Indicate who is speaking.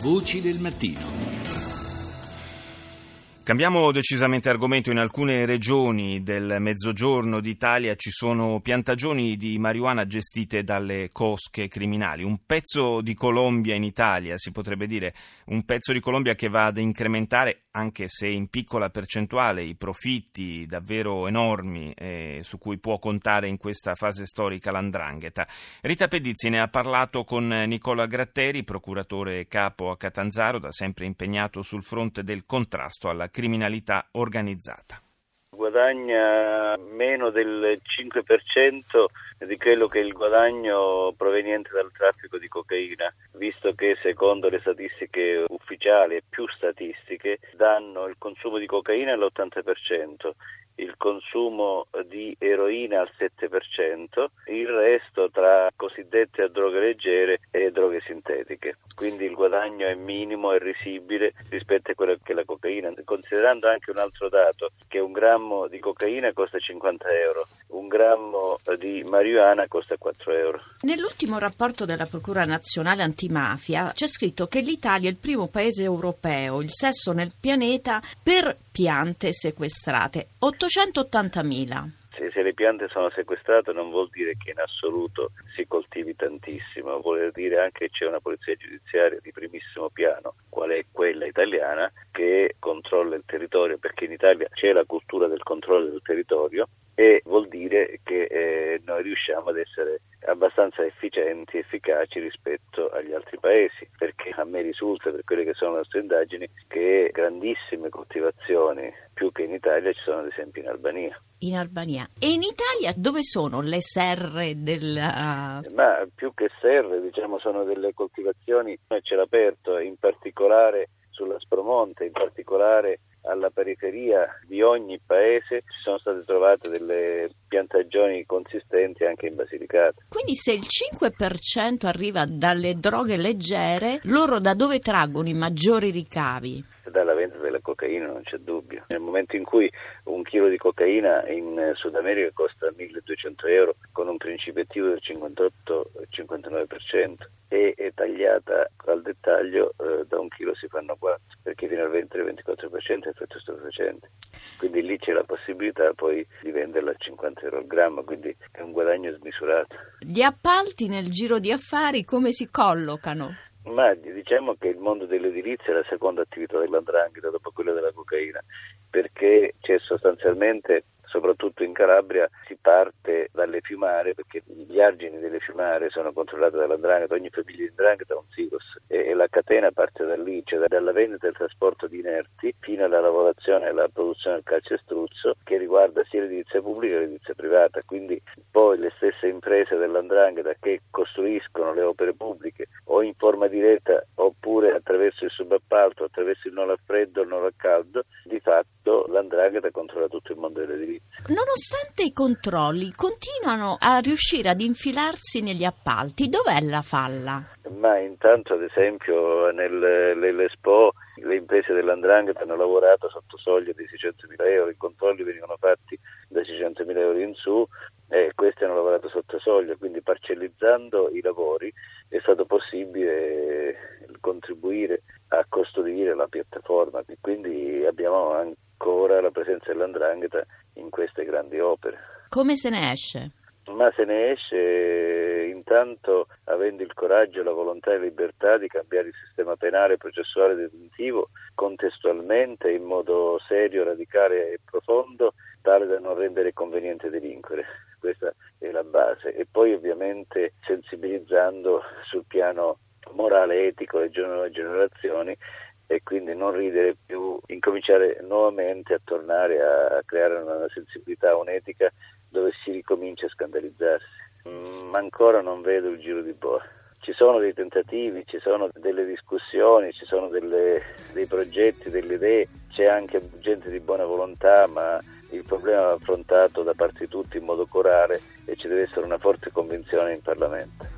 Speaker 1: Voci del mattino.
Speaker 2: Cambiamo decisamente argomento. In alcune regioni del mezzogiorno d'Italia ci sono piantagioni di marijuana gestite dalle cosche criminali. Un pezzo di Colombia in Italia, si potrebbe dire, un pezzo di Colombia che va ad incrementare, anche se in piccola percentuale, i profitti davvero enormi eh, su cui può contare in questa fase storica l'andrangheta. Rita Pedizzi ne ha parlato con Nicola Gratteri, procuratore capo a Catanzaro, da sempre impegnato sul fronte del contrasto alla criminalità organizzata
Speaker 3: guadagna meno del 5% di quello che è il guadagno proveniente dal traffico di cocaina, visto che secondo le statistiche ufficiali e più statistiche danno il consumo di cocaina all'80%, il consumo di eroina al 7%, il resto tra cosiddette droghe leggere e droghe sintetiche. Quindi il guadagno è minimo e risibile rispetto a quello che è la cocaina, considerando anche un altro dato, che un grammo di cocaina costa 50 euro, un grammo di marijuana costa 4 euro.
Speaker 4: Nell'ultimo rapporto della Procura Nazionale Antimafia c'è scritto che l'Italia è il primo paese europeo, il sesto nel pianeta, per piante sequestrate, 880.000.
Speaker 3: Se, se, le piante sono sequestrate non vuol dire che in assoluto si coltivi tantissimo, vuol dire anche che c'è una polizia giudiziaria di primissimo piano, qual è quella italiana, che controlla il territorio, perché in Italia c'è la cultura del controllo del territorio e vuol dire che eh, noi riusciamo ad essere abbastanza efficienti, efficaci rispetto agli altri paesi, perché a me risulta, per quelle che sono le nostre indagini, che grandissime coltivazioni, più che in Italia, ci sono ad esempio in Albania.
Speaker 4: In Albania. E in Italia dove sono le serre del... Uh...
Speaker 3: Ma più che serre, diciamo, sono delle coltivazioni a cielo aperto, in particolare sulla Spromonte, in particolare alla periferia di ogni paese ci sono state trovate delle piantagioni consistenti anche in Basilicata.
Speaker 4: Quindi se il 5% arriva dalle droghe leggere, loro da dove traggono i maggiori ricavi?
Speaker 3: Dalla vendita della cocaina non c'è dubbio. Nel momento in cui un chilo di cocaina in Sud America costa 1200 euro con un principio attivo del 58-59% e è tagliata al dettaglio eh, da un chilo si fanno 4 perché fino al 20-24% è effetto stupefacente quindi lì c'è la possibilità poi di venderla a 50 euro al grammo quindi è un guadagno smisurato
Speaker 4: gli appalti nel giro di affari come si collocano?
Speaker 3: Ma diciamo che il mondo dell'edilizia è la seconda attività dell'andrangheta dopo quella della cocaina, perché c'è sostanzialmente soprattutto in Calabria si parte dalle fiumare perché gli argini delle fiumare sono controllate dall'andrangheta, ogni famiglia di andrangheta ha un silos e, e, la catena parte da lì, cioè dalla vendita e il trasporto di inerti fino alla lavorazione e alla produzione del calcestruzzo che riguarda sia l'edilizia pubblica che l'edilizia privata, quindi poi le stesse imprese dell'andrangheta che costruiscono le opere pubbliche forma diretta oppure attraverso il subappalto, attraverso il non a freddo, il non a caldo, di fatto l'andrangheta controlla tutto il mondo dell'edilizia.
Speaker 4: Nonostante i controlli, continuano a riuscire ad infilarsi negli appalti. Dov'è la falla?
Speaker 3: Ma intanto, ad esempio, nell'Expo le imprese dell'Andrangheta hanno lavorato sotto soglia di 600.000 euro, i controlli venivano fatti da 600.000 euro in su e questi hanno lavorato sotto soglia, quindi parcellizzando i lavori è stato possibile contribuire a costruire la piattaforma, quindi abbiamo ancora la presenza dell'Andrangheta in queste grandi opere.
Speaker 4: Come se ne esce?
Speaker 3: Ma se ne esce intanto avendo il coraggio, la volontà e la libertà di cambiare il sistema penale, processuale e detentivo contestualmente in modo serio, radicale e profondo, tale da non rendere conveniente delinquere. Questa è la base. E poi ovviamente sensibilizzando sul piano morale, etico e nuove generazioni e quindi non ridere più, incominciare nuovamente a tornare a creare una sensibilità, un'etica dove si ricomincia a scandalizzarsi. Mm, ma ancora non vedo il giro di boa. Ci sono dei tentativi, ci sono delle discussioni, ci sono delle, dei progetti, delle idee, c'è anche gente di buona volontà, ma il problema va affrontato da parte di tutti in modo corale e ci deve essere una forte convinzione in Parlamento.